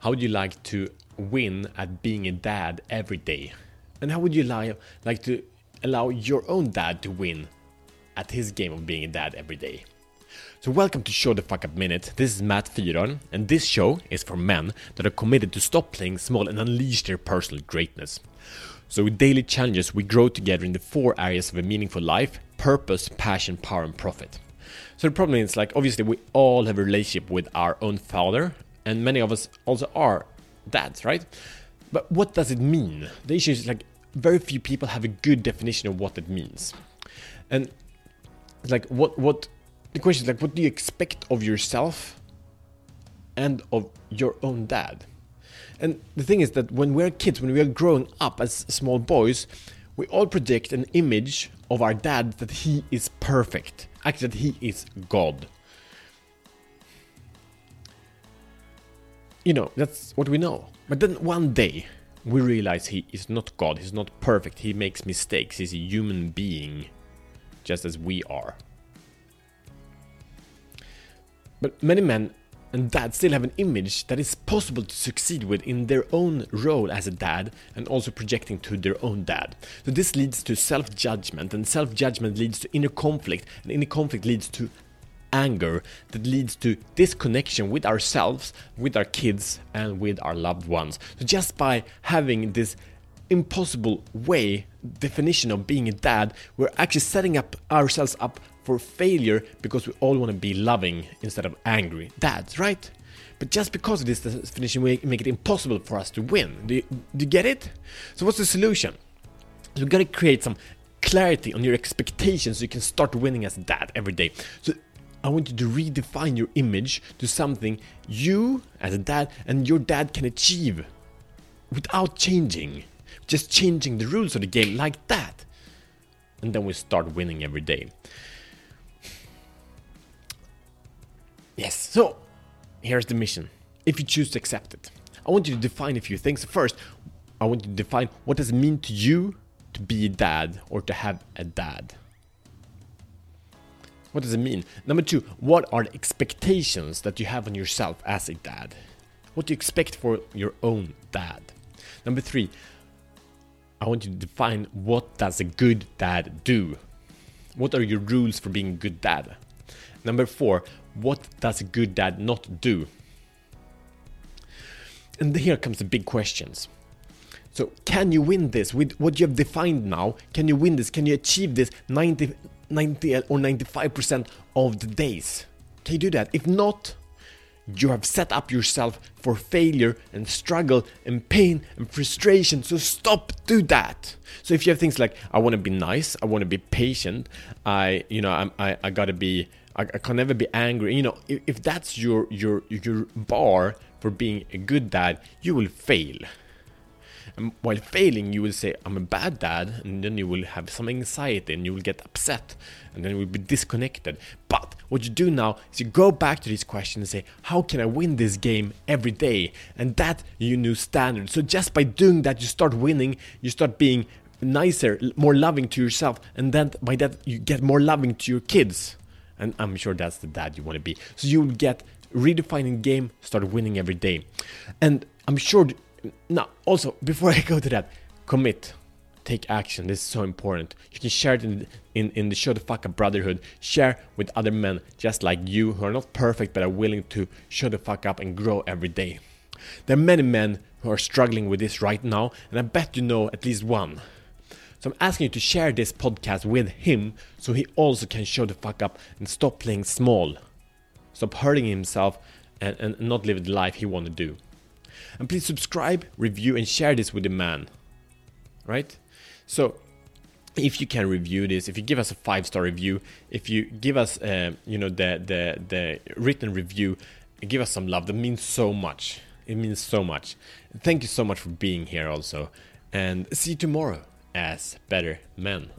how would you like to win at being a dad every day? And how would you li- like to allow your own dad to win at his game of being a dad every day? So, welcome to Show the Fuck Up Minute. This is Matt Fyron, and this show is for men that are committed to stop playing small and unleash their personal greatness. So, with daily challenges, we grow together in the four areas of a meaningful life purpose, passion, power, and profit. So, the problem is like, obviously, we all have a relationship with our own father, and many of us also are dads, right? But what does it mean? The issue is like, very few people have a good definition of what it means. And like, what, what, the question is like, what do you expect of yourself and of your own dad? And the thing is that when we're kids, when we are growing up as small boys, we all project an image of our dad that he is perfect, actually, that he is God. You know, that's what we know. But then one day, we realize he is not God, he's not perfect, he makes mistakes, he's a human being, just as we are. But many men and dads still have an image that is possible to succeed with in their own role as a dad and also projecting to their own dad. So this leads to self-judgment and self-judgment leads to inner conflict and inner conflict leads to anger that leads to disconnection with ourselves, with our kids and with our loved ones. So just by having this impossible way definition of being a dad, we're actually setting up ourselves up for failure because we all want to be loving instead of angry dads, right? But just because of this definition, we make it impossible for us to win. Do you, do you get it? So what's the solution? You gotta create some clarity on your expectations so you can start winning as a dad every day. So I want you to redefine your image to something you as a dad and your dad can achieve without changing. Just changing the rules of the game like that. And then we start winning every day. Yes, so here's the mission. If you choose to accept it, I want you to define a few things. First, I want you to define what does it mean to you to be a dad or to have a dad. What does it mean? Number two, what are the expectations that you have on yourself as a dad? What do you expect for your own dad? Number three, I want you to define what does a good dad do? What are your rules for being a good dad? Number four, what does a good dad not do? And here comes the big questions. So, can you win this with what you have defined now? Can you win this? Can you achieve this 90, 90 or 95% of the days? Can you do that? If not, you have set up yourself for failure and struggle and pain and frustration. So stop do that. So if you have things like I want to be nice, I want to be patient, I you know I'm, I I gotta be I, I can never be angry. You know if, if that's your your your bar for being a good dad, you will fail. And while failing, you will say, I'm a bad dad, and then you will have some anxiety and you will get upset and then you will be disconnected. But what you do now is you go back to these questions and say, How can I win this game every day? And that you new standard. So just by doing that, you start winning, you start being nicer, more loving to yourself, and then by that, you get more loving to your kids. And I'm sure that's the dad you want to be. So you will get redefining game, start winning every day. And I'm sure now, also, before I go to that, commit. Take action. This is so important. You can share it in, in, in the Show the Fuck Up Brotherhood. Share with other men just like you who are not perfect but are willing to show the fuck up and grow every day. There are many men who are struggling with this right now, and I bet you know at least one. So I'm asking you to share this podcast with him so he also can show the fuck up and stop playing small. Stop hurting himself and, and not live the life he want to do. And please subscribe, review, and share this with a man. Right? So, if you can review this, if you give us a five star review, if you give us, uh, you know, the the the written review, give us some love. That means so much. It means so much. Thank you so much for being here, also, and see you tomorrow as better men.